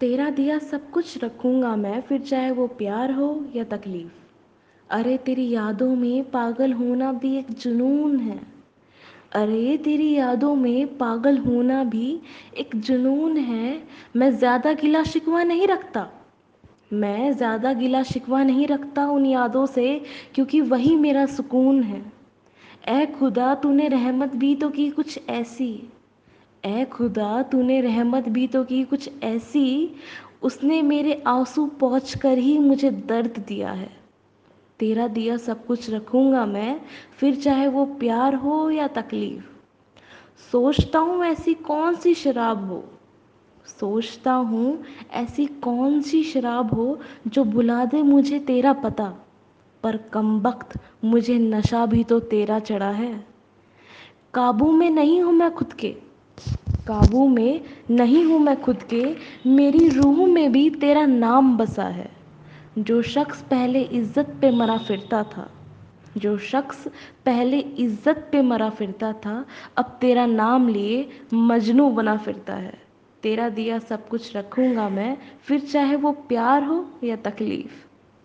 तेरा दिया सब कुछ रखूँगा मैं, फिर चाहे वो प्यार हो या तकलीफ़। अरे तेरी यादों में पागल होना भी एक जुनून है। अरे तेरी यादों में पागल होना भी एक जुनून है। मैं ज़्यादा गिला शिकवा नहीं रखता। मैं ज़्यादा गिला शिकवा नहीं रखता उन यादों से, क्योंकि वही मेरा सुकून है। ए खुदा, तूने रहमत भी तो की कुछ ऐसी। ए खुदा, तूने रहमत भी तो की, कुछ ऐसी उसने मेरे आँसू पहुँच कर ही मुझे दर्द दिया है। तेरा दिया सब कुछ रखूँगा मैं, फिर चाहे वो प्यार हो या तकलीफ़। सोचता हूँ ऐसी कौन सी शराब हो। सोचता हूँ ऐसी कौन सी शराब हो जो बुला दे मुझे तेरा पता, पर कम वक्त मुझे नशा भी तो तेरा चढ़ा है। काबू में नहीं हूँ मैं खुद के काबू में नहीं हूँ मैं खुद के, मेरी रूह में भी तेरा नाम बसा है। जो शख्स पहले इज़्ज़त पे मरा फिरता था, जो शख्स पहले इज़्ज़त पे मरा फिरता था, अब तेरा नाम लिए मजनू बना फिरता है। तेरा दिया सब कुछ रखूँगा मैं, फिर चाहे वो प्यार हो या तकलीफ़।